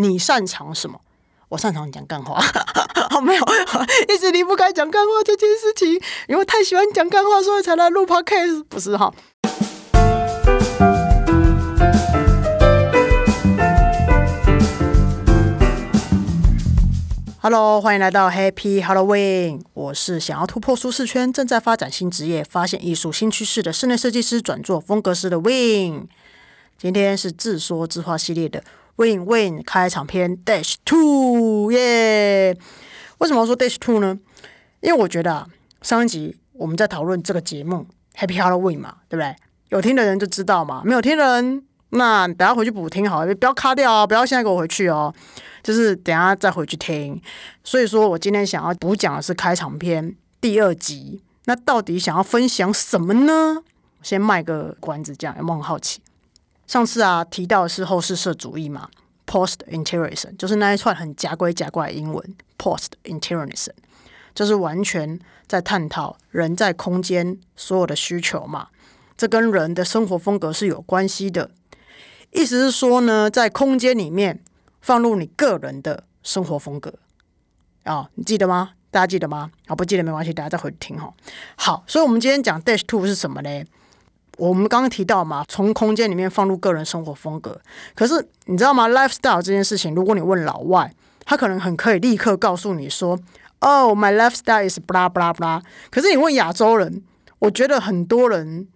你擅长什么？我擅长讲干话，好 没有，一直离不开讲干话这件事情，因为太喜欢讲干话，所以才来录 podcast，不是哈。Hello，欢迎来到 Happy Halloween。我是想要突破舒适圈、正在发展新职业、发现艺术新趋势的室内设计师，转做风格师的 Win。今天是自说自话系列的 Win Win 开场篇 Dash Two 耶。为什么说 Dash Two 呢？因为我觉得啊，上一集我们在讨论这个节目 Happy Halloween 嘛，对不对？有听的人就知道嘛，没有听的人，那等下回去补听好了，不要卡掉啊，不要现在给我回去哦。就是等下再回去听，所以说我今天想要补讲的是开场篇第二集。那到底想要分享什么呢？先卖个关子，这样有没有很好奇？上次啊提到的是后世社主义嘛，post interiorism，就是那一串很假鬼假怪的英文，post interiorism，就是完全在探讨人在空间所有的需求嘛，这跟人的生活风格是有关系的。意思是说呢，在空间里面。放入你个人的生活风格啊，你记得吗？大家记得吗？啊，不记得没关系，大家再回去听哈。好，所以，我们今天讲 Dash Two 是什么呢？我们刚刚提到嘛，从空间里面放入个人生活风格。可是你知道吗？Lifestyle 这件事情，如果你问老外，他可能很可以立刻告诉你说：“Oh, my lifestyle is blah blah blah。”可是你问亚洲人，我觉得很多人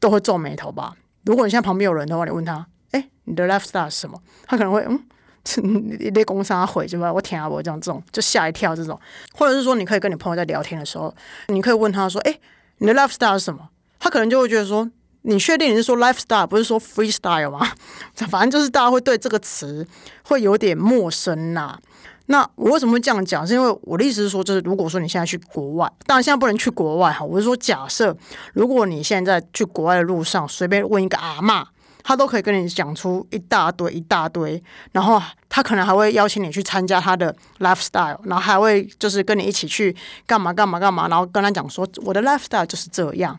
都会皱眉头吧。如果你现在旁边有人的话，你问他：“哎，你的 lifestyle 是什么？”他可能会嗯。你被攻杀毁，对吧？我天啊！我这样这种就吓一跳，这种，或者是说，你可以跟你朋友在聊天的时候，你可以问他说：“哎，你的 lifestyle 是什么？”他可能就会觉得说：“你确定你是说 lifestyle，不是说 freestyle 吗？” 反正就是大家会对这个词会有点陌生呐。那我为什么会这样讲？是因为我的意思是说，就是如果说你现在去国外，当然现在不能去国外哈。我是说，假设如果你现在去国外的路上，随便问一个阿妈。他都可以跟你讲出一大堆一大堆，然后他可能还会邀请你去参加他的 lifestyle，然后还会就是跟你一起去干嘛干嘛干嘛，然后跟他讲说我的 lifestyle 就是这样，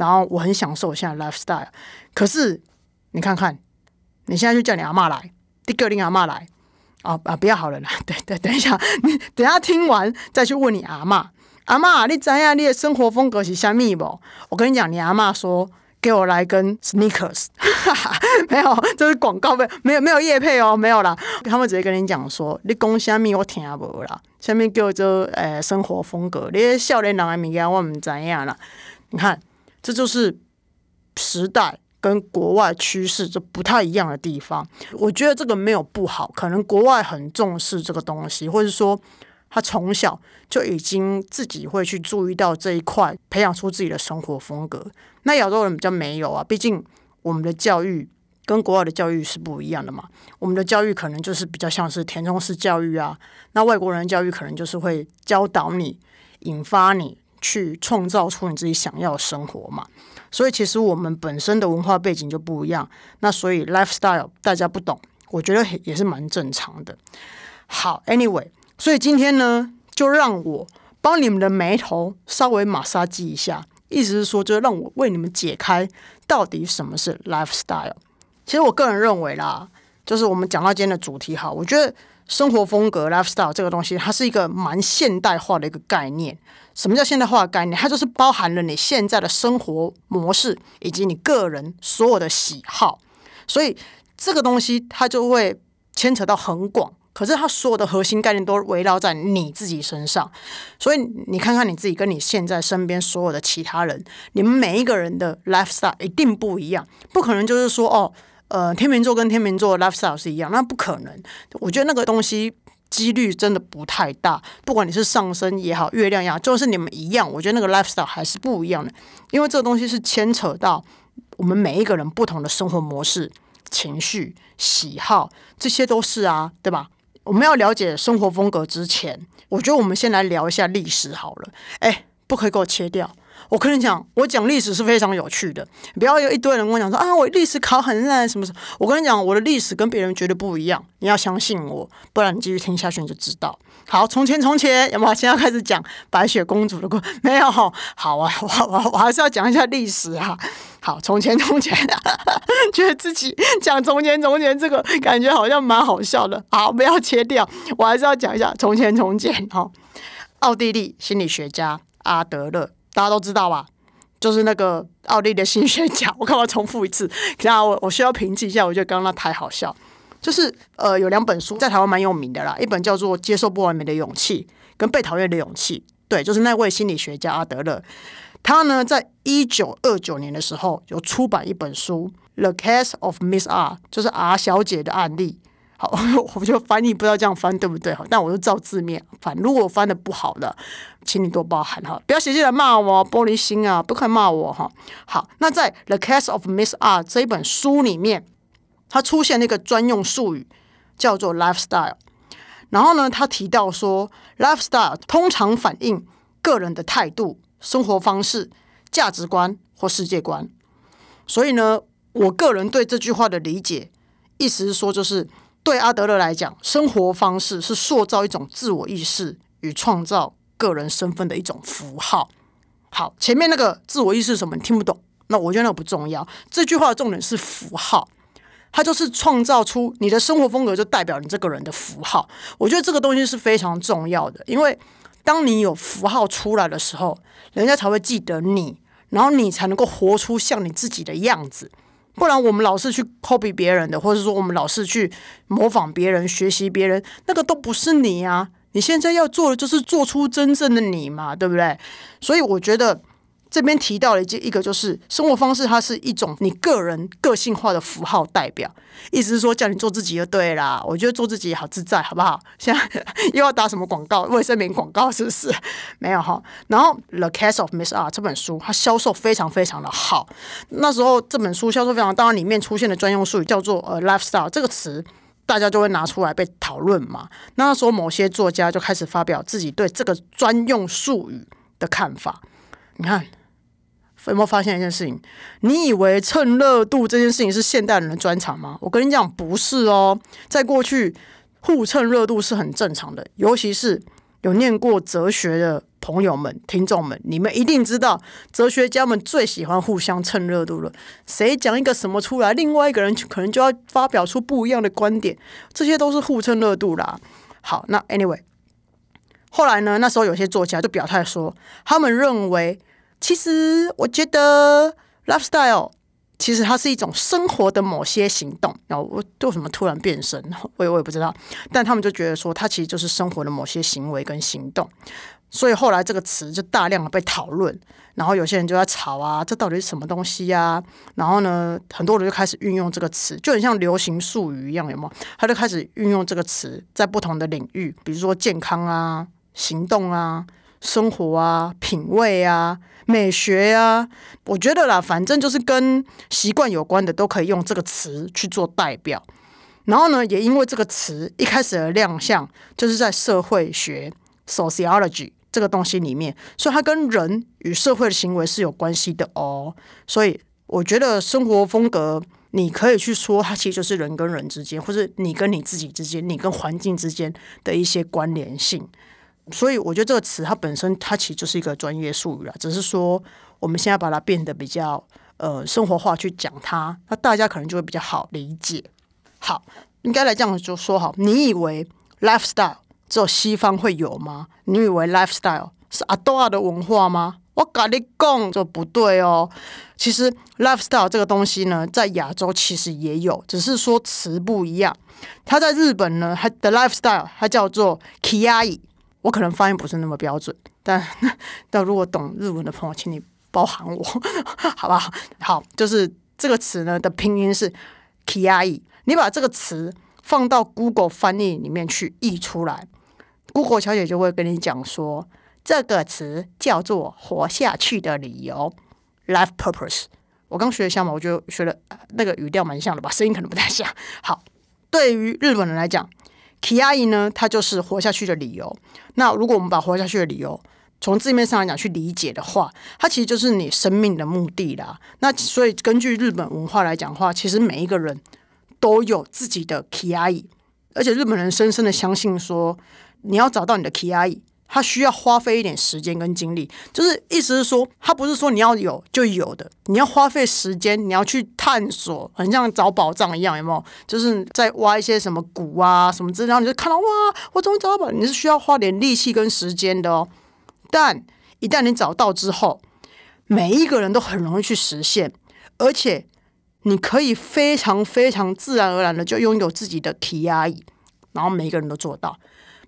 然后我很享受我现在 lifestyle。可是你看看，你现在就叫你阿妈来，第个令阿妈来啊啊，不要好了啦，对对，等一下，你等下听完再去问你阿妈，阿妈，你怎样？你的生活风格是虾米不？我跟你讲，你阿妈说。给我来根 sneakers，没有，这是广告，没没有没有叶配哦，没有啦。他们直接跟你讲说，你讲虾米我听不啦，下面叫做诶生活风格，你少年人的物件我唔知样啦。你看，这就是时代跟国外趋势这不太一样的地方。我觉得这个没有不好，可能国外很重视这个东西，或者说。他从小就已经自己会去注意到这一块，培养出自己的生活风格。那亚洲人比较没有啊，毕竟我们的教育跟国外的教育是不一样的嘛。我们的教育可能就是比较像是填充式教育啊，那外国人教育可能就是会教导你、引发你去创造出你自己想要的生活嘛。所以其实我们本身的文化背景就不一样，那所以 lifestyle 大家不懂，我觉得也是蛮正常的。好，anyway。所以今天呢，就让我帮你们的眉头稍微马杀鸡一下，意思是说，就让我为你们解开到底什么是 lifestyle。其实我个人认为啦，就是我们讲到今天的主题哈，我觉得生活风格 lifestyle 这个东西，它是一个蛮现代化的一个概念。什么叫现代化概念？它就是包含了你现在的生活模式以及你个人所有的喜好，所以这个东西它就会牵扯到很广。可是，它所有的核心概念都围绕在你自己身上，所以你看看你自己跟你现在身边所有的其他人，你们每一个人的 lifestyle 一定不一样，不可能就是说哦，呃，天秤座跟天秤座 lifestyle 是一样，那不可能。我觉得那个东西几率真的不太大。不管你是上升也好，月亮也好，就是你们一样，我觉得那个 lifestyle 还是不一样的，因为这个东西是牵扯到我们每一个人不同的生活模式、情绪、喜好，这些都是啊，对吧？我们要了解生活风格之前，我觉得我们先来聊一下历史好了。哎，不可以给我切掉！我跟你讲，我讲历史是非常有趣的。不要有一堆人跟我讲说啊，我历史考很烂什么什么。我跟你讲，我的历史跟别人绝对不一样。你要相信我，不然你继续听下去你就知道。好，从前从前，有没有？现在开始讲白雪公主的故？没有。好啊，我我我还是要讲一下历史啊。好，从前从前，觉得自己讲从前从前这个感觉好像蛮好笑的。好，不要切掉，我还是要讲一下从前从前。哈，奥地利心理学家阿德勒。大家都知道吧？就是那个奥利的心理学家。我干嘛重复一次？然后我我需要平静一下。我觉得刚刚那太好笑。就是呃，有两本书在台湾蛮有名的啦。一本叫做《接受不完美的勇气》跟《被讨厌的勇气》。对，就是那位心理学家阿德勒。他呢，在一九二九年的时候有出版一本书《The Case of Miss R》，就是 R 小姐的案例。好，我就翻译不知道这样翻对不对哈，但我就照字面翻。如果翻的不好的，请你多包涵哈，不要写进来骂我，玻璃心啊，不可以骂我哈。好，那在《The Case of Miss R》这一本书里面，它出现那个专用术语叫做 “lifestyle”。然后呢，他提到说，“lifestyle” 通常反映个人的态度、生活方式、价值观或世界观。所以呢，我个人对这句话的理解，意思是说就是。对阿德勒来讲，生活方式是塑造一种自我意识与创造个人身份的一种符号。好，前面那个自我意识什么你听不懂，那我觉得那不重要。这句话的重点是符号，它就是创造出你的生活风格，就代表你这个人的符号。我觉得这个东西是非常重要的，因为当你有符号出来的时候，人家才会记得你，然后你才能够活出像你自己的样子。不然我们老是去 copy 别人的，或者说我们老是去模仿别人、学习别人，那个都不是你啊！你现在要做的就是做出真正的你嘛，对不对？所以我觉得。这边提到了一一个，就是生活方式，它是一种你个人个性化的符号代表，意思是说叫你做自己就对啦。我觉得做自己好自在，好不好？现在又要打什么广告？卫生棉广告是不是？没有哈。然后《The Case of Miss R》这本书，它销售非常非常的好。那时候这本书销售非常，当然里面出现的专用术语叫做“呃 lifestyle” 这个词，大家就会拿出来被讨论嘛。那时候某些作家就开始发表自己对这个专用术语的看法。你看。有没有发现一件事情？你以为蹭热度这件事情是现代人的专长吗？我跟你讲，不是哦。在过去，互蹭热度是很正常的，尤其是有念过哲学的朋友们、听众们，你们一定知道，哲学家们最喜欢互相蹭热度了。谁讲一个什么出来，另外一个人可能就要发表出不一样的观点，这些都是互蹭热度啦。好，那 anyway，后来呢？那时候有些作家就表态说，他们认为。其实我觉得，lifestyle 其实它是一种生活的某些行动。然后我为什么突然变身？我也我也不知道。但他们就觉得说，它其实就是生活的某些行为跟行动。所以后来这个词就大量的被讨论。然后有些人就在吵啊，这到底是什么东西呀？然后呢，很多人就开始运用这个词，就很像流行术语一样，有没有？他就开始运用这个词在不同的领域，比如说健康啊、行动啊。生活啊，品味啊，美学啊，我觉得啦，反正就是跟习惯有关的，都可以用这个词去做代表。然后呢，也因为这个词一开始的亮相，就是在社会学 （sociology） 这个东西里面，所以它跟人与社会的行为是有关系的哦。所以我觉得生活风格，你可以去说它其实就是人跟人之间，或者你跟你自己之间，你跟环境之间的一些关联性。所以我觉得这个词它本身它其实就是一个专业术语啦，只是说我们现在把它变得比较呃生活化去讲它，那大家可能就会比较好理解。好，应该来这样就说好，你以为 lifestyle 只有西方会有吗？你以为 lifestyle 是阿多亚的文化吗？我跟你讲，这不对哦。其实 lifestyle 这个东西呢，在亚洲其实也有，只是说词不一样。它在日本呢，它的 lifestyle 它叫做 kiai。我可能发音不是那么标准，但 但如果懂日文的朋友，请你包涵我，好不好？好，就是这个词呢的拼音是 kiai。你把这个词放到 Google 翻译里面去译出来，Google 小姐就会跟你讲说，这个词叫做活下去的理由 （life purpose）。我刚学的像嘛，我就学的那个语调蛮像的吧，声音可能不太像。好，对于日本人来讲。K i a i 呢，它就是活下去的理由。那如果我们把活下去的理由从字面上来讲去理解的话，它其实就是你生命的目的啦。那所以根据日本文化来讲话，其实每一个人都有自己的 key I，而且日本人深深的相信说，你要找到你的 key I。他需要花费一点时间跟精力，就是意思是说，他不是说你要有就有的，你要花费时间，你要去探索，很像找宝藏一样，有没有？就是在挖一些什么谷啊什么之类，然后你就看到哇，我终于找到宝，你是需要花点力气跟时间的哦。但一旦你找到之后，每一个人都很容易去实现，而且你可以非常非常自然而然的就拥有自己的体压椅，然后每一个人都做到。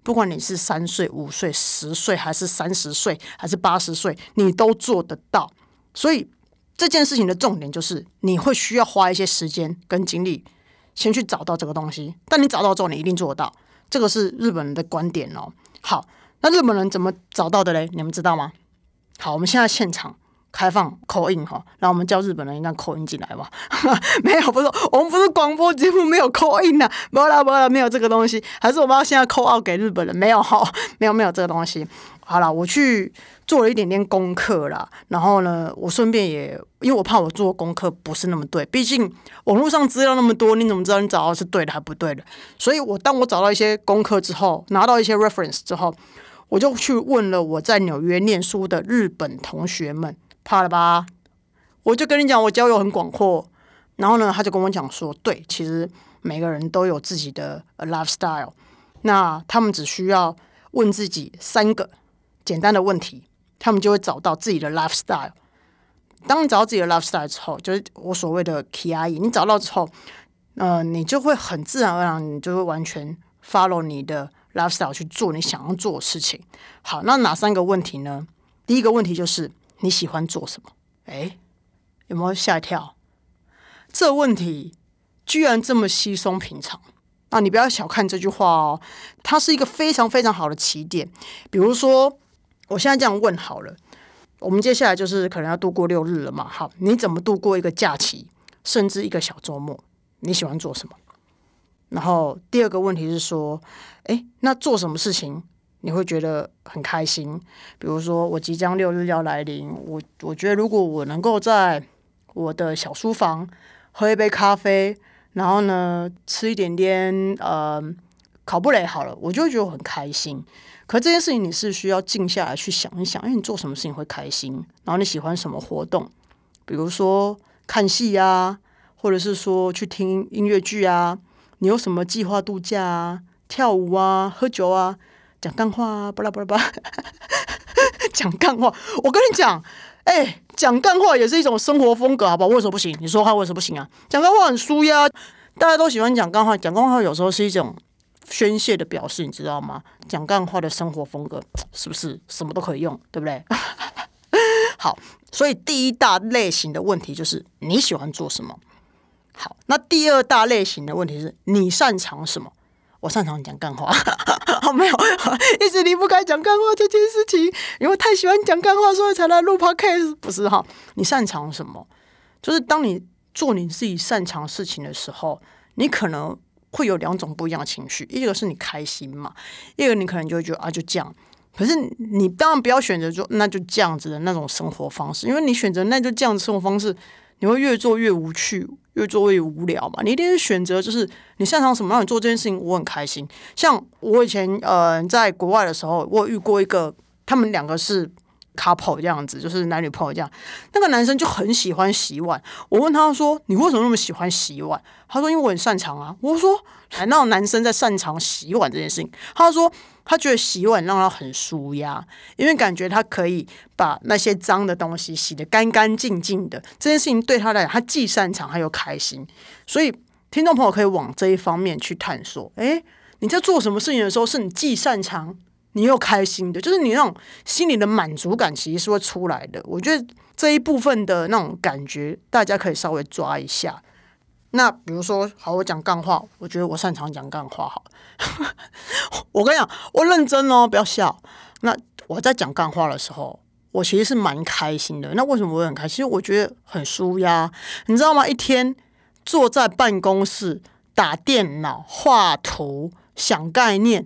不管你是三岁、五岁、十岁，还是三十岁，还是八十岁，你都做得到。所以这件事情的重点就是，你会需要花一些时间跟精力，先去找到这个东西。但你找到之后，你一定做得到。这个是日本人的观点哦。好，那日本人怎么找到的嘞？你们知道吗？好，我们现在现场。开放口音哈，然后我们叫日本人应该口音进来吧？没有，不是，我们不是广播节目，没有口音呐，没啦没啦，没有这个东西，还是我们要现在扣号给日本人？没有哈，没有没有这个东西。好了，我去做了一点点功课啦，然后呢，我顺便也，因为我怕我做功课不是那么对，毕竟网络上资料那么多，你怎么知道你找到是对的还不对的？所以我当我找到一些功课之后，拿到一些 reference 之后，我就去问了我在纽约念书的日本同学们。怕了吧？我就跟你讲，我交友很广阔。然后呢，他就跟我讲说，对，其实每个人都有自己的 lifestyle。那他们只需要问自己三个简单的问题，他们就会找到自己的 lifestyle。当你找到自己的 lifestyle 之后，就是我所谓的 key I。你找到之后，呃，你就会很自然而然，你就会完全 follow 你的 lifestyle 去做你想要做的事情。好，那哪三个问题呢？第一个问题就是。你喜欢做什么？哎，有没有吓一跳？这问题居然这么稀松平常那！你不要小看这句话哦，它是一个非常非常好的起点。比如说，我现在这样问好了，我们接下来就是可能要度过六日了嘛？好，你怎么度过一个假期，甚至一个小周末？你喜欢做什么？然后第二个问题是说，哎，那做什么事情？你会觉得很开心，比如说我即将六日要来临，我我觉得如果我能够在我的小书房喝一杯咖啡，然后呢吃一点点呃烤布雷好了，我就觉得很开心。可这件事情你是需要静下来去想一想，因为你做什么事情会开心，然后你喜欢什么活动，比如说看戏啊，或者是说去听音乐剧啊，你有什么计划度假啊，跳舞啊，喝酒啊。讲干话，巴拉巴拉巴拉，讲干话。我跟你讲，哎，讲干话也是一种生活风格，好不好？为什么不行？你说话为什么不行啊？讲干话很舒压，大家都喜欢讲干话。讲干话有时候是一种宣泄的表示，你知道吗？讲干话的生活风格是不是什么都可以用？对不对？好，所以第一大类型的问题就是你喜欢做什么？好，那第二大类型的问题是你擅长什么？我擅长讲干话，好没有，一直离不开讲干话这件事情，因为太喜欢讲干话，所以才来录 podcast。不是哈，你擅长什么？就是当你做你自己擅长事情的时候，你可能会有两种不一样的情绪，一个是你开心嘛，一个你可能就会觉得啊，就这样。可是你当然不要选择说那就这样子的那种生活方式，因为你选择那就这样的生活方式，你会越做越无趣。越做越无聊嘛，你一定是选择就是你擅长什么，让你做这件事情，我很开心。像我以前呃在国外的时候，我遇过一个，他们两个是 couple 这样子，就是男女朋友这样。那个男生就很喜欢洗碗，我问他说：“你为什么那么喜欢洗碗？”他说：“因为我很擅长啊。”我说：“难道男生在擅长洗碗这件事情？”他说。他觉得洗碗让他很舒压，因为感觉他可以把那些脏的东西洗得干干净净的。这件事情对他来讲，他既擅长，他又开心。所以，听众朋友可以往这一方面去探索。诶，你在做什么事情的时候，是你既擅长，你又开心的，就是你那种心里的满足感，其实是会出来的。我觉得这一部分的那种感觉，大家可以稍微抓一下。那比如说，好，我讲干话，我觉得我擅长讲干话。好，我跟你讲，我认真哦，不要笑。那我在讲干话的时候，我其实是蛮开心的。那为什么我很开心？我觉得很舒压，你知道吗？一天坐在办公室打电脑、画图、想概念，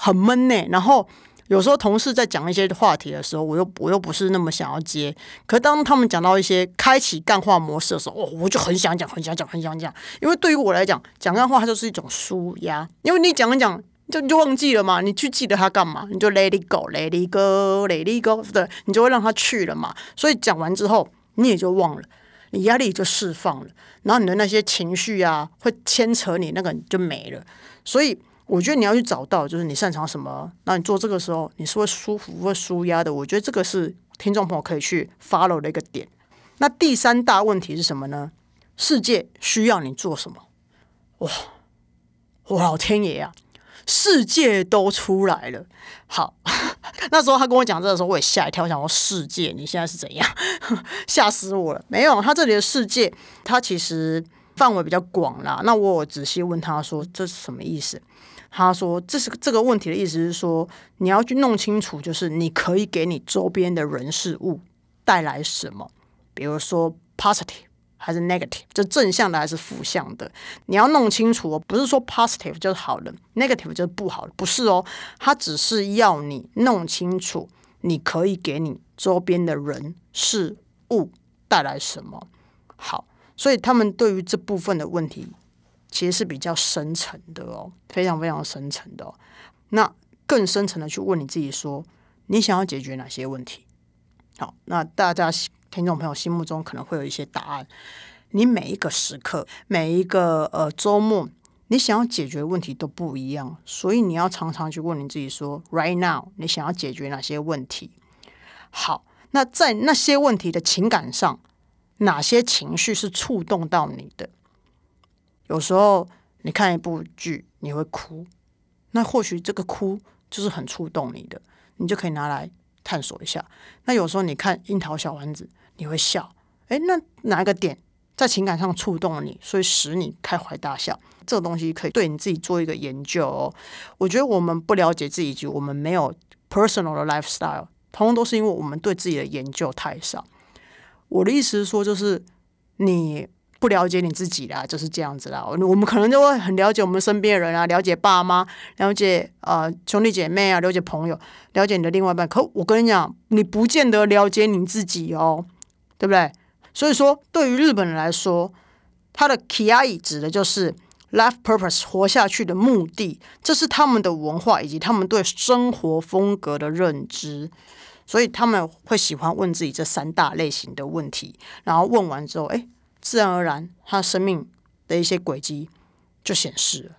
很闷呢。然后有时候同事在讲一些话题的时候，我又我又不是那么想要接。可当他们讲到一些开启干话模式的时候，哦，我就很想讲，很想讲，很想讲。因为对于我来讲，讲干话它就是一种舒压。因为你讲一讲，就你就忘记了嘛，你去记得它干嘛？你就 let it go，let it go，let it go，对，你就会让它去了嘛。所以讲完之后，你也就忘了，你压力就释放了，然后你的那些情绪啊，会牵扯你那个就没了。所以。我觉得你要去找到，就是你擅长什么，那你做这个时候你是会舒服、会舒压的。我觉得这个是听众朋友可以去 follow 的一个点。那第三大问题是什么呢？世界需要你做什么？哇，我老天爷啊！世界都出来了。好，那时候他跟我讲这个时候，我也吓一跳，想说世界你现在是怎样？吓死我了！没有，他这里的世界，他其实范围比较广啦。那我仔细问他说，这是什么意思？他说：“这是这个问题的意思是说，你要去弄清楚，就是你可以给你周边的人事物带来什么，比如说 positive 还是 negative，就正向的还是负向的，你要弄清楚哦。不是说 positive 就是好的，negative 就是不好的，不是哦。他只是要你弄清楚，你可以给你周边的人事物带来什么。好，所以他们对于这部分的问题。”其实是比较深层的哦，非常非常深层的。那更深层的去问你自己说，你想要解决哪些问题？好，那大家听众朋友心目中可能会有一些答案。你每一个时刻，每一个呃周末，你想要解决的问题都不一样，所以你要常常去问你自己说，right now 你想要解决哪些问题？好，那在那些问题的情感上，哪些情绪是触动到你的？有时候你看一部剧，你会哭，那或许这个哭就是很触动你的，你就可以拿来探索一下。那有时候你看《樱桃小丸子》，你会笑，诶，那哪一个点在情感上触动了你，所以使你开怀大笑？这个东西可以对你自己做一个研究哦。我觉得我们不了解自己，就我们没有 personal 的 lifestyle，通通都是因为我们对自己的研究太少。我的意思是说，就是你。不了解你自己啦，就是这样子啦。我们可能就会很了解我们身边的人啊，了解爸妈，了解呃兄弟姐妹啊，了解朋友，了解你的另外一半。可我跟你讲，你不见得了解你自己哦，对不对？所以说，对于日本人来说，他的 kiai 指的就是 life purpose，活下去的目的，这是他们的文化以及他们对生活风格的认知。所以他们会喜欢问自己这三大类型的问题，然后问完之后，哎。自然而然，他生命的一些轨迹就显示了。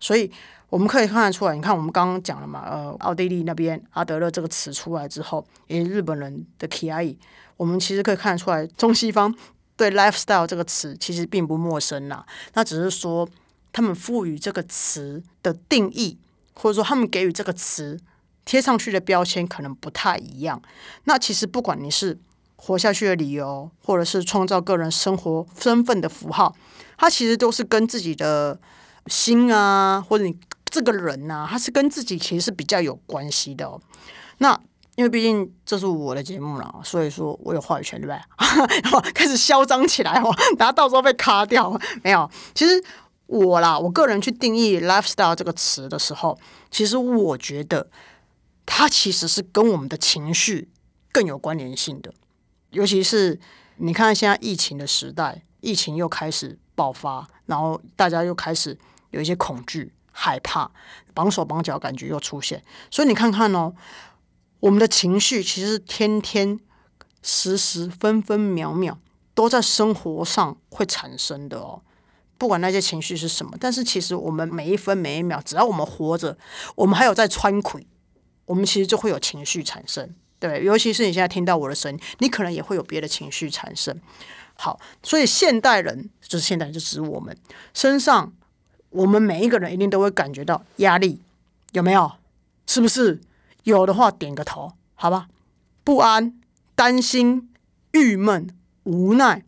所以我们可以看得出来，你看我们刚刚讲了嘛，呃，奥地利那边阿德勒这个词出来之后，也日本人的 KI，我们其实可以看得出来，中西方对 lifestyle 这个词其实并不陌生呐。那只是说他们赋予这个词的定义，或者说他们给予这个词贴上去的标签可能不太一样。那其实不管你是。活下去的理由，或者是创造个人生活身份的符号，它其实都是跟自己的心啊，或者你这个人呐，它是跟自己其实是比较有关系的。哦那因为毕竟这是我的节目了，所以说我有话语权，对不对？开始嚣张起来哦，然后到时候被卡掉。没有，其实我啦，我个人去定义 lifestyle 这个词的时候，其实我觉得它其实是跟我们的情绪更有关联性的。尤其是你看现在疫情的时代，疫情又开始爆发，然后大家又开始有一些恐惧、害怕、绑手绑脚感觉又出现。所以你看看哦，我们的情绪其实天天、时时、分分秒秒都在生活上会产生的哦。不管那些情绪是什么，但是其实我们每一分每一秒，只要我们活着，我们还有在穿溃，我们其实就会有情绪产生。对，尤其是你现在听到我的声音，你可能也会有别的情绪产生。好，所以现代人就是现代人，就指我们身上，我们每一个人一定都会感觉到压力，有没有？是不是？有的话点个头，好吧？不安、担心、郁闷、无奈，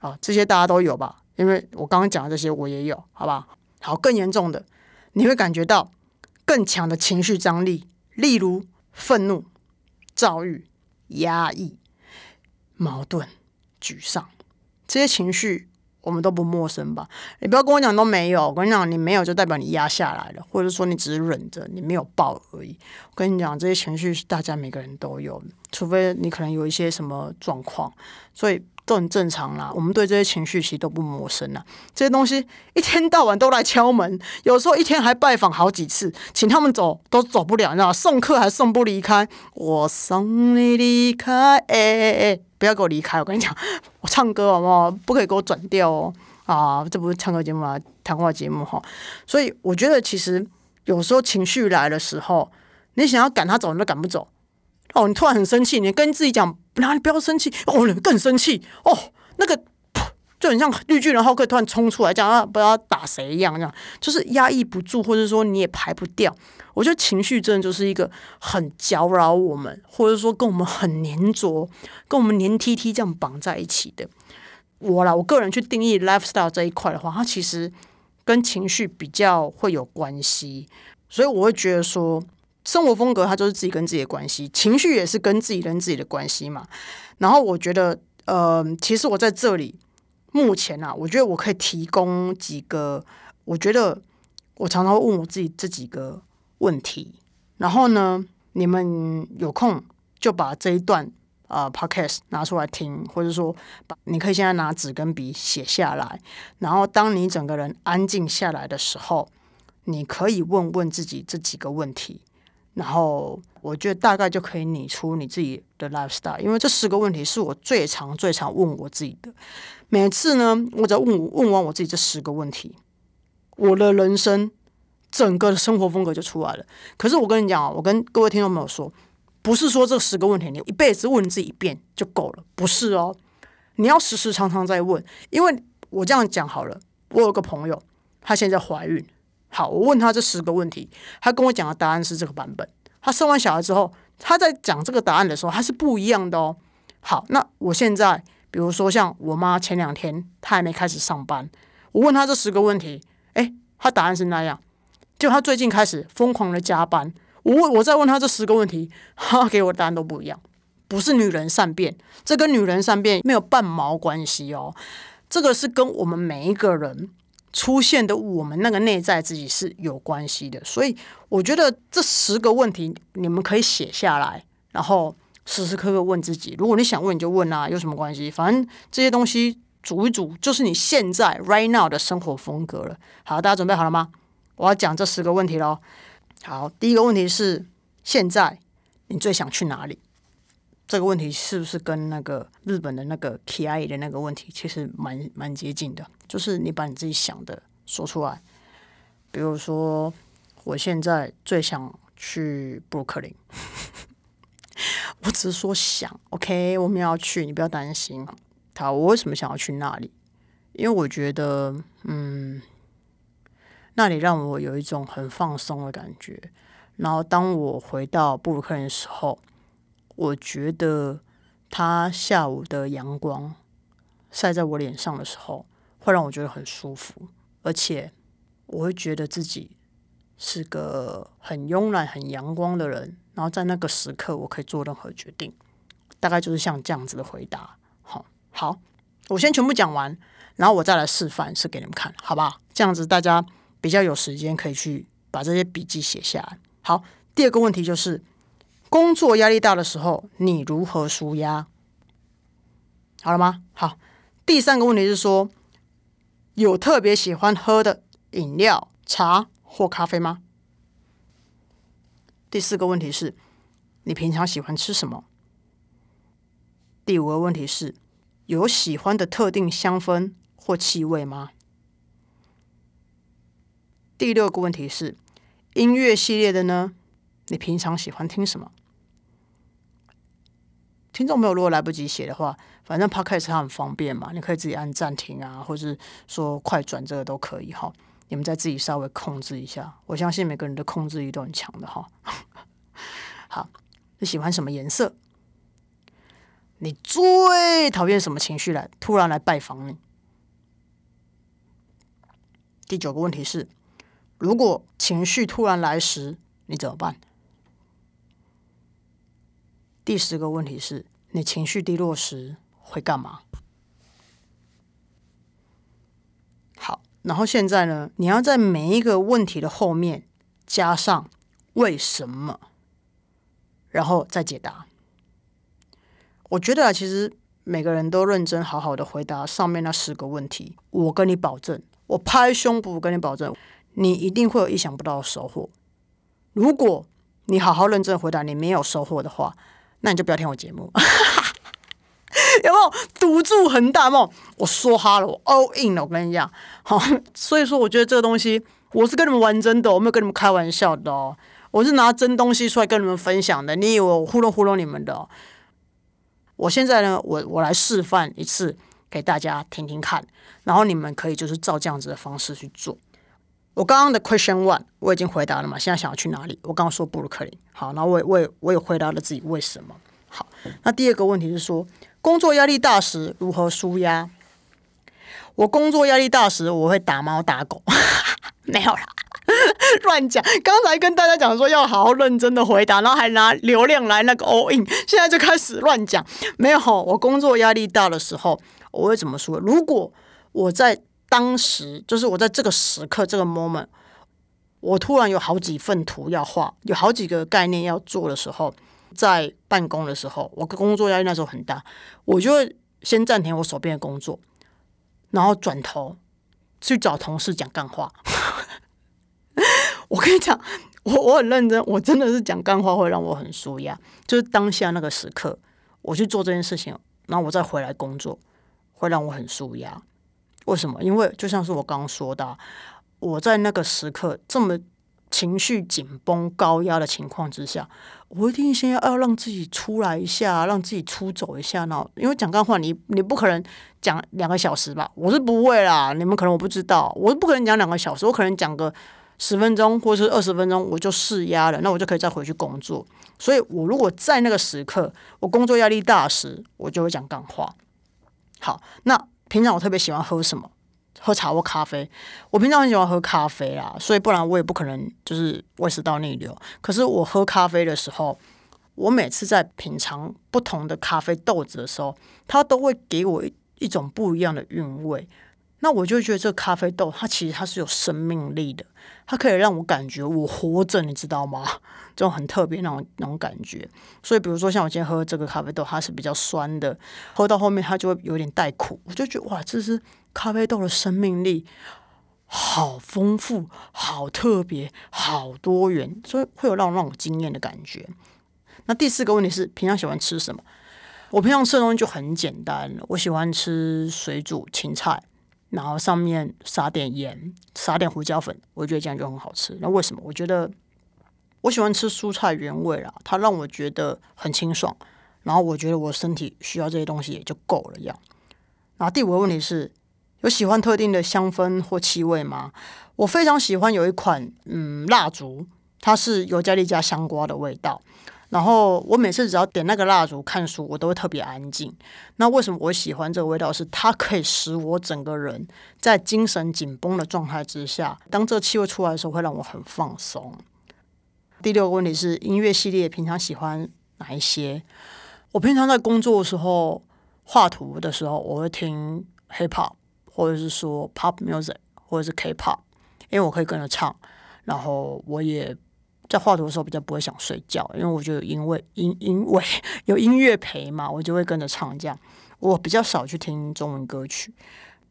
啊，这些大家都有吧？因为我刚刚讲的这些，我也有，好吧？好，更严重的，你会感觉到更强的情绪张力，例如愤怒。躁郁、压抑、矛盾、沮丧，这些情绪我们都不陌生吧？你不要跟我讲都没有，我跟你讲，你没有就代表你压下来了，或者说你只是忍着，你没有爆而已。我跟你讲，这些情绪是大家每个人都有，除非你可能有一些什么状况，所以。都很正常啦，我们对这些情绪其实都不陌生啦。这些东西一天到晚都来敲门，有时候一天还拜访好几次，请他们走都走不了，你知道送客还送不离开，我送你离开，哎哎哎，不要给我离开！我跟你讲，我唱歌好不好？不可以给我转调哦！啊，这不是唱歌节目啊，谈话节目哈。所以我觉得，其实有时候情绪来的时候，你想要赶他走，你都赶不走。哦，你突然很生气，你跟自己讲，哪里不要生气？哦，你更生气哦，那个就很像绿巨人浩克突然冲出来，讲啊不知道打谁一样，这样就是压抑不住，或者说你也排不掉。我觉得情绪真的就是一个很搅扰我们，或者说跟我们很粘着，跟我们黏 T T 这样绑在一起的。我啦，我个人去定义 lifestyle 这一块的话，它其实跟情绪比较会有关系，所以我会觉得说。生活风格，它就是自己跟自己的关系，情绪也是跟自己跟自己的关系嘛。然后我觉得，呃，其实我在这里目前啊，我觉得我可以提供几个，我觉得我常常问我自己这几个问题。然后呢，你们有空就把这一段啊 podcast 拿出来听，或者说把你可以现在拿纸跟笔写下来。然后当你整个人安静下来的时候，你可以问问自己这几个问题。然后我觉得大概就可以拟出你自己的 lifestyle，因为这十个问题是我最常、最常问我自己的。每次呢，我只要问问完我自己这十个问题，我的人生整个的生活风格就出来了。可是我跟你讲啊，我跟各位听众朋友说，不是说这十个问题你一辈子问自己一遍就够了，不是哦，你要时时常常在问。因为我这样讲好了，我有个朋友，她现在怀孕。好，我问他这十个问题，他跟我讲的答案是这个版本。他生完小孩之后，他在讲这个答案的时候，他是不一样的哦。好，那我现在，比如说像我妈前两天，她还没开始上班，我问她这十个问题，诶，她答案是那样。就她最近开始疯狂的加班，我问我再问她这十个问题，她给我答案都不一样。不是女人善变，这跟女人善变没有半毛关系哦。这个是跟我们每一个人。出现的我们那个内在自己是有关系的，所以我觉得这十个问题你们可以写下来，然后时时刻刻问自己。如果你想问，你就问啊，有什么关系？反正这些东西煮一煮，就是你现在 right now 的生活风格了。好，大家准备好了吗？我要讲这十个问题喽。好，第一个问题是：现在你最想去哪里？这个问题是不是跟那个日本的那个 K I 的那个问题其实蛮蛮接近的？就是你把你自己想的说出来，比如说我现在最想去布鲁克林，我只是说想，OK，我们要去，你不要担心。好，我为什么想要去那里？因为我觉得，嗯，那里让我有一种很放松的感觉。然后当我回到布鲁克林的时候。我觉得他下午的阳光晒在我脸上的时候，会让我觉得很舒服，而且我会觉得自己是个很慵懒、很阳光的人。然后在那个时刻，我可以做任何决定，大概就是像这样子的回答。好，好，我先全部讲完，然后我再来示范，是给你们看，好吧？这样子大家比较有时间可以去把这些笔记写下来。好，第二个问题就是。工作压力大的时候，你如何舒压？好了吗？好。第三个问题是说，有特别喜欢喝的饮料、茶或咖啡吗？第四个问题是，你平常喜欢吃什么？第五个问题是，有喜欢的特定香氛或气味吗？第六个问题是，音乐系列的呢？你平常喜欢听什么？听众朋友，如果来不及写的话，反正 Podcast 它很方便嘛，你可以自己按暂停啊，或者说快转这个都可以哈。你们再自己稍微控制一下，我相信每个人的控制力都很强的哈。好，你喜欢什么颜色？你最讨厌什么情绪来突然来拜访你？第九个问题是，如果情绪突然来时，你怎么办？第十个问题是你情绪低落时会干嘛？好然后现在呢，你要在每一个问题的后面加上为什么，然后再解答。我觉得啊，其实每个人都认真好好的回答上面那十个问题，我跟你保证，我拍胸脯跟你保证，你一定会有意想不到的收获。如果你好好认真回答，你没有收获的话，那你就不要听我节目。有没有赌注很大？有我说哈了，我 all in 了。我跟你讲，好，所以说我觉得这个东西，我是跟你们玩真的，我没有跟你们开玩笑的哦。我是拿真东西出来跟你们分享的。你以为我糊弄糊弄你们的？哦我现在呢，我我来示范一次给大家听听看，然后你们可以就是照这样子的方式去做。我刚刚的 question one 我已经回答了嘛？现在想要去哪里？我刚刚说布鲁克林。好，那我也我也我也回答了自己为什么。好，那第二个问题是说。工作压力大时如何舒压？我工作压力大时，我会打猫打狗，没有啦，乱讲。刚才跟大家讲说要好好认真的回答，然后还拿流量来那个 all in，现在就开始乱讲。没有，我工作压力大的时候，我会怎么说？如果我在当时，就是我在这个时刻这个 moment，我突然有好几份图要画，有好几个概念要做的时候。在办公的时候，我工作压力那时候很大，我就会先暂停我手边的工作，然后转头去找同事讲干话。我跟你讲，我我很认真，我真的是讲干话会让我很舒压，就是当下那个时刻，我去做这件事情，然后我再回来工作，会让我很舒压。为什么？因为就像是我刚刚说的，我在那个时刻这么。情绪紧绷、高压的情况之下，我一定先要让自己出来一下，让自己出走一下呢。因为讲干话，你你不可能讲两个小时吧？我是不会啦。你们可能我不知道，我是不可能讲两个小时，我可能讲个十分钟或是二十分钟，我就释压了，那我就可以再回去工作。所以，我如果在那个时刻，我工作压力大时，我就会讲干话。好，那平常我特别喜欢喝什么？喝茶或咖啡，我平常很喜欢喝咖啡啦，所以不然我也不可能就是胃食道逆流。可是我喝咖啡的时候，我每次在品尝不同的咖啡豆子的时候，它都会给我一种不一样的韵味。那我就觉得这咖啡豆，它其实它是有生命力的，它可以让我感觉我活着，你知道吗？这种很特别那种那种感觉。所以，比如说像我今天喝这个咖啡豆，它是比较酸的，喝到后面它就会有点带苦，我就觉得哇，这是咖啡豆的生命力好丰富、好特别、好多元，所以会有让让我惊艳的感觉。那第四个问题是，平常喜欢吃什么？我平常吃的东西就很简单，我喜欢吃水煮青菜。然后上面撒点盐，撒点胡椒粉，我觉得这样就很好吃。那为什么？我觉得我喜欢吃蔬菜原味啦，它让我觉得很清爽。然后我觉得我身体需要这些东西也就够了。样。然后第五个问题是，有喜欢特定的香氛或气味吗？我非常喜欢有一款嗯蜡烛，它是尤加利加香瓜的味道。然后我每次只要点那个蜡烛看书，我都会特别安静。那为什么我喜欢这个味道？是它可以使我整个人在精神紧绷的状态之下，当这气味出来的时候，会让我很放松。第六个问题是音乐系列，平常喜欢哪一些？我平常在工作的时候画图的时候，我会听 hip hop，或者是说 pop music，或者是 K pop，因为我可以跟着唱。然后我也。在画图的时候比较不会想睡觉，因为我觉得因为因因为 有音乐陪嘛，我就会跟着唱。这样我比较少去听中文歌曲。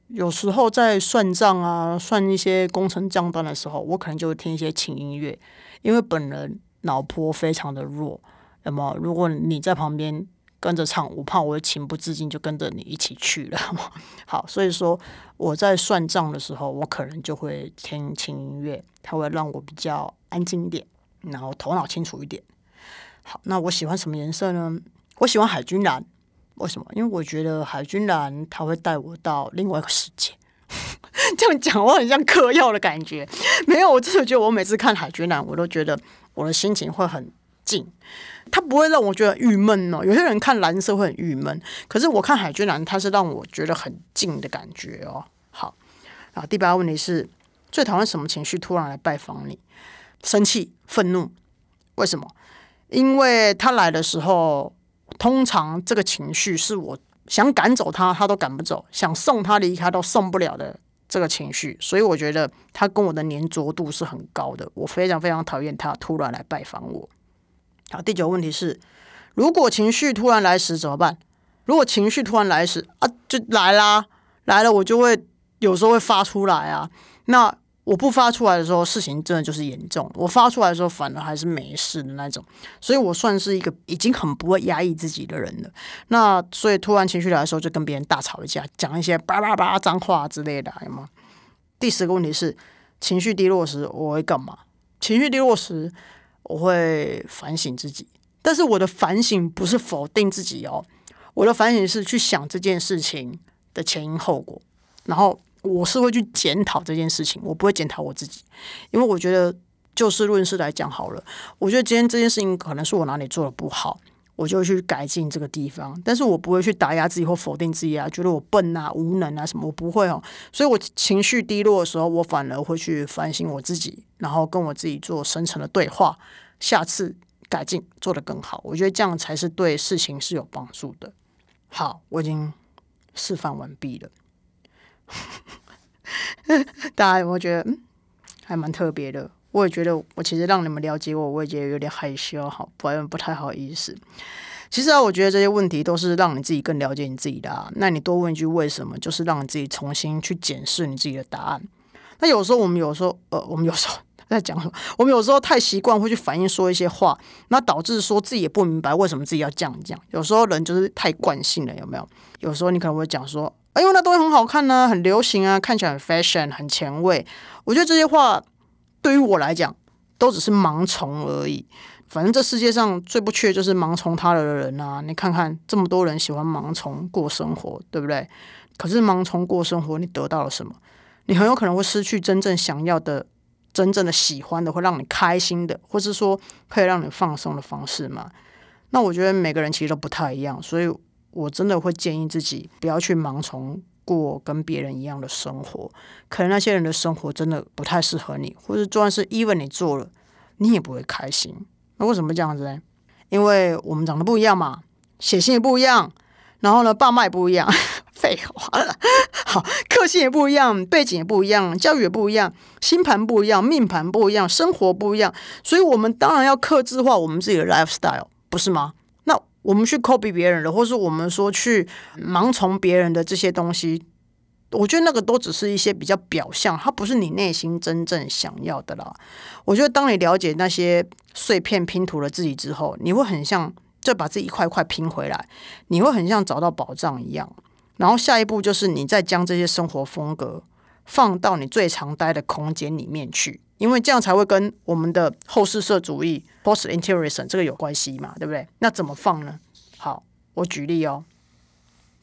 有时候在算账啊、算一些工程账单的时候，我可能就会听一些轻音乐，因为本人脑波非常的弱。那么如果你在旁边跟着唱，我怕我会情不自禁就跟着你一起去了。好，所以说我在算账的时候，我可能就会听轻音乐，它会让我比较安静点。然后头脑清楚一点。好，那我喜欢什么颜色呢？我喜欢海军蓝。为什么？因为我觉得海军蓝它会带我到另外一个世界。这样讲我很像嗑药的感觉。没有，我真的觉得我每次看海军蓝，我都觉得我的心情会很静。它不会让我觉得郁闷哦。有些人看蓝色会很郁闷，可是我看海军蓝，它是让我觉得很静的感觉哦。好，然后第八个问题是最讨厌什么情绪突然来拜访你？生气、愤怒，为什么？因为他来的时候，通常这个情绪是我想赶走他，他都赶不走；想送他离开都送不了的这个情绪，所以我觉得他跟我的粘着度是很高的。我非常非常讨厌他突然来拜访我。好，第九个问题是，如果情绪突然来时怎么办？如果情绪突然来时啊，就来啦，来了我就会有时候会发出来啊。那我不发出来的时候，事情真的就是严重；我发出来的时候，反而还是没事的那种。所以我算是一个已经很不会压抑自己的人了。那所以突然情绪来的时候，就跟别人大吵一架，讲一些叭叭叭脏话之类的，有吗？第十个问题是，情绪低落时我会干嘛？情绪低落时我会反省自己，但是我的反省不是否定自己哦，我的反省是去想这件事情的前因后果，然后。我是会去检讨这件事情，我不会检讨我自己，因为我觉得就事论事来讲好了。我觉得今天这件事情可能是我哪里做的不好，我就去改进这个地方。但是我不会去打压自己或否定自己啊，觉得我笨啊、无能啊什么，我不会哦。所以我情绪低落的时候，我反而会去反省我自己，然后跟我自己做深层的对话，下次改进做得更好。我觉得这样才是对事情是有帮助的。好，我已经示范完毕了。大家有没有觉得嗯，还蛮特别的？我也觉得，我其实让你们了解我，我也觉得有点害羞，好，不然不太好意思。其实啊，我觉得这些问题都是让你自己更了解你自己的。啊。那你多问一句为什么，就是让你自己重新去检视你自己的答案。那有时候我们有时候呃，我们有时候在讲什么？我们有时候太习惯会去反应说一些话，那导致说自己也不明白为什么自己要这样讲。有时候人就是太惯性了，有没有？有时候你可能会讲说。因为那东西很好看呢，很流行啊，看起来很 fashion，很前卫。我觉得这些话对于我来讲都只是盲从而已。反正这世界上最不缺就是盲从他的人啊！你看看这么多人喜欢盲从过生活，对不对？可是盲从过生活，你得到了什么？你很有可能会失去真正想要的、真正的喜欢的，会让你开心的，或是说可以让你放松的方式嘛？那我觉得每个人其实都不太一样，所以。我真的会建议自己不要去盲从过跟别人一样的生活，可能那些人的生活真的不太适合你，或者就算是 even 你做了，你也不会开心。那为什么这样子呢？因为我们长得不一样嘛，血型也不一样，然后呢，爸妈也不一样，废话了，好，个性也不一样，背景也不一样，教育也不一样，星盘不一样，命盘不一样，生活不一样，所以我们当然要克制化我们自己的 lifestyle，不是吗？我们去 copy 别人的，或是我们说去盲从别人的这些东西，我觉得那个都只是一些比较表象，它不是你内心真正想要的啦。我觉得当你了解那些碎片拼图了自己之后，你会很像就把这一块块拼回来，你会很像找到宝藏一样。然后下一步就是你再将这些生活风格放到你最常待的空间里面去。因为这样才会跟我们的后世社主义 （post interiorism） 这个有关系嘛，对不对？那怎么放呢？好，我举例哦。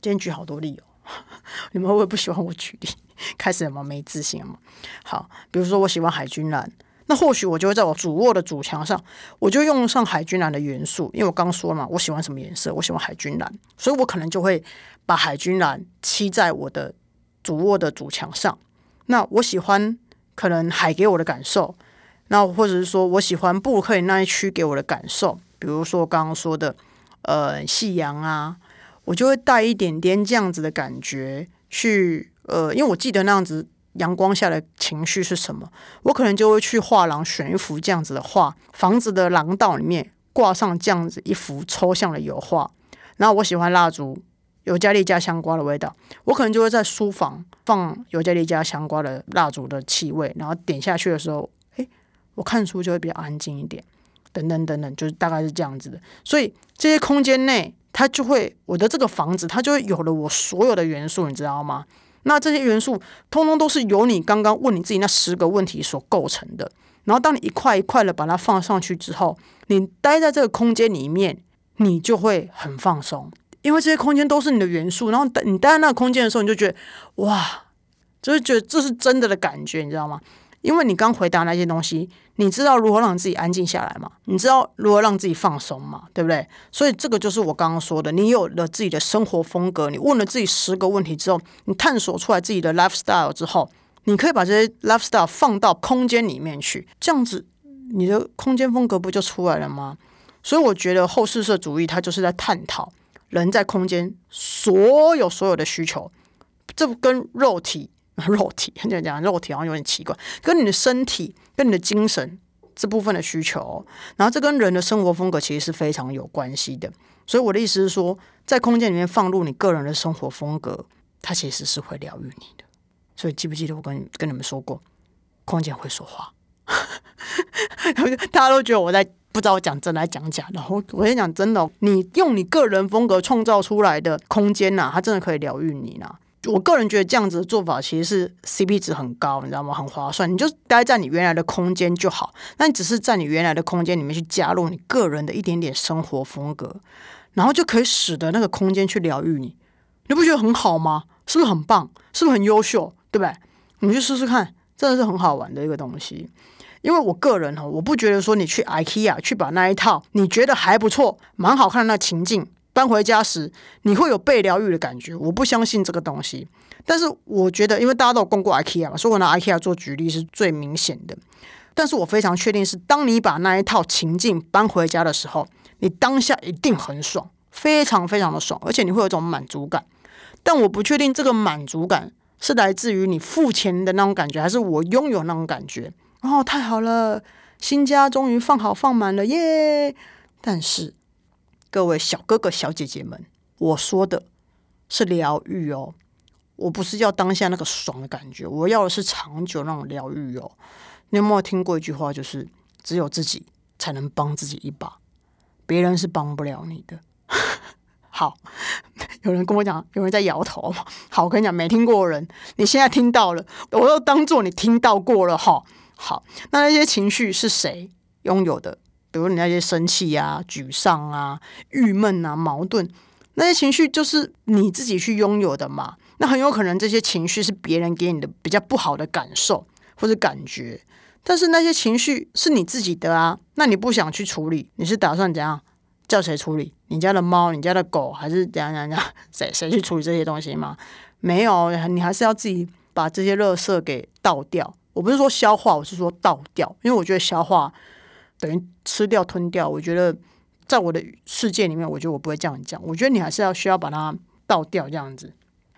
今天举好多例哦，你们会不会不喜欢我举例？开始有没没自信了吗？好，比如说我喜欢海军蓝，那或许我就会在我主卧的主墙上，我就用上海军蓝的元素。因为我刚说嘛，我喜欢什么颜色？我喜欢海军蓝，所以我可能就会把海军蓝漆在我的主卧的主墙上。那我喜欢。可能海给我的感受，那或者是说我喜欢布克林那一区给我的感受，比如说刚刚说的，呃，夕阳啊，我就会带一点点这样子的感觉去，呃，因为我记得那样子阳光下的情绪是什么，我可能就会去画廊选一幅这样子的画，房子的廊道里面挂上这样子一幅抽象的油画，然后我喜欢蜡烛。尤加利加香瓜的味道，我可能就会在书房放尤加利加香瓜的蜡烛的气味，然后点下去的时候，诶，我看书就会比较安静一点，等等等等，就是大概是这样子的。所以这些空间内，它就会我的这个房子，它就会有了我所有的元素，你知道吗？那这些元素通通都是由你刚刚问你自己那十个问题所构成的。然后当你一块一块的把它放上去之后，你待在这个空间里面，你就会很放松。因为这些空间都是你的元素，然后等你待在那个空间的时候，你就觉得哇，就是觉得这是真的的感觉，你知道吗？因为你刚回答那些东西，你知道如何让自己安静下来吗？你知道如何让自己放松吗？对不对？所以这个就是我刚刚说的，你有了自己的生活风格，你问了自己十个问题之后，你探索出来自己的 lifestyle 之后，你可以把这些 lifestyle 放到空间里面去，这样子你的空间风格不就出来了吗？所以我觉得后四社主义它就是在探讨。人在空间所有所有的需求，这跟肉体 肉体，很讲讲肉体好像有点奇怪，跟你的身体、跟你的精神这部分的需求，然后这跟人的生活风格其实是非常有关系的。所以我的意思是说，在空间里面放入你个人的生活风格，它其实是会疗愈你的。所以记不记得我跟跟你们说过，空间会说话。大家都觉得我在不知道我讲真来讲假，然后我先讲真的，你用你个人风格创造出来的空间呐，它真的可以疗愈你呐。我个人觉得这样子的做法其实是 CP 值很高，你知道吗？很划算。你就待在你原来的空间就好，那你只是在你原来的空间里面去加入你个人的一点点生活风格，然后就可以使得那个空间去疗愈你。你不觉得很好吗？是不是很棒？是不是很优秀？对不对？你去试试看，真的是很好玩的一个东西。因为我个人哈，我不觉得说你去 IKEA 去把那一套你觉得还不错、蛮好看的那情境搬回家时，你会有被疗愈的感觉。我不相信这个东西。但是我觉得，因为大家都有逛过 IKEA 嘛，所以我拿 IKEA 做举例是最明显的。但是我非常确定是，当你把那一套情境搬回家的时候，你当下一定很爽，非常非常的爽，而且你会有一种满足感。但我不确定这个满足感是来自于你付钱的那种感觉，还是我拥有那种感觉。哦，太好了，新家终于放好放满了耶！但是各位小哥哥小姐姐们，我说的是疗愈哦，我不是要当下那个爽的感觉，我要的是长久那种疗愈哦。你有没有听过一句话，就是只有自己才能帮自己一把，别人是帮不了你的。好，有人跟我讲，有人在摇头。好，我跟你讲，没听过人，你现在听到了，我都当做你听到过了哈。好，那那些情绪是谁拥有的？比如你那些生气啊、沮丧啊、郁闷啊、矛盾，那些情绪就是你自己去拥有的嘛？那很有可能这些情绪是别人给你的比较不好的感受或者感觉，但是那些情绪是你自己的啊。那你不想去处理，你是打算怎样？叫谁处理？你家的猫、你家的狗，还是怎样怎样？谁谁去处理这些东西吗？没有，你还是要自己把这些垃圾给倒掉。我不是说消化，我是说倒掉，因为我觉得消化等于吃掉、吞掉。我觉得在我的世界里面，我觉得我不会这样讲。我觉得你还是要需要把它倒掉，这样子。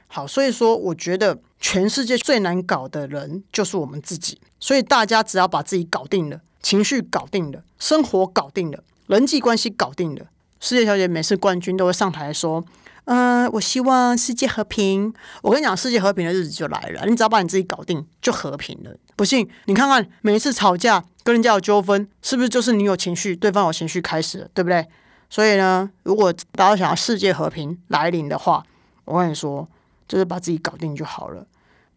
好，所以说，我觉得全世界最难搞的人就是我们自己。所以大家只要把自己搞定了，情绪搞定了，生活搞定了，人际关系搞定了，世界小姐每次冠军都会上台说。嗯，我希望世界和平。我跟你讲，世界和平的日子就来了。你只要把你自己搞定，就和平了。不信，你看看每一次吵架跟人家有纠纷，是不是就是你有情绪，对方有情绪开始，对不对？所以呢，如果大家想要世界和平来临的话，我跟你说，就是把自己搞定就好了。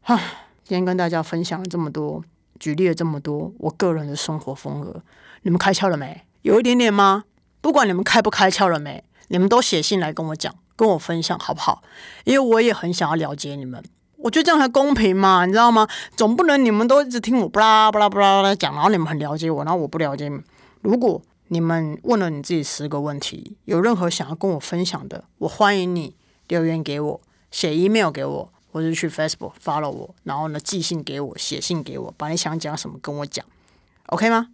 哈，今天跟大家分享了这么多，举例了这么多，我个人的生活风格，你们开窍了没？有一点点吗？不管你们开不开窍了没，你们都写信来跟我讲。跟我分享好不好？因为我也很想要了解你们，我觉得这样才公平嘛，你知道吗？总不能你们都一直听我巴拉巴拉巴拉拉讲，然后你们很了解我，然后我不了解你。如果你们问了你自己十个问题，有任何想要跟我分享的，我欢迎你留言给我，写 email 给我，或者去 Facebook follow 我，然后呢寄信给我，写信给我，把你想讲什么跟我讲，OK 吗？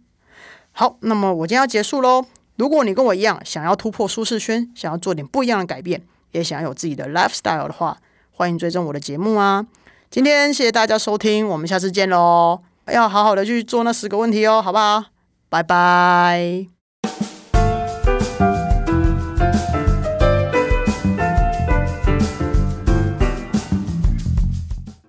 好，那么我今天要结束喽。如果你跟我一样想要突破舒适圈，想要做点不一样的改变，也想要有自己的 lifestyle 的话，欢迎追踪我的节目啊！今天谢谢大家收听，我们下次见喽！要好好的去做那十个问题哦，好不好？拜拜。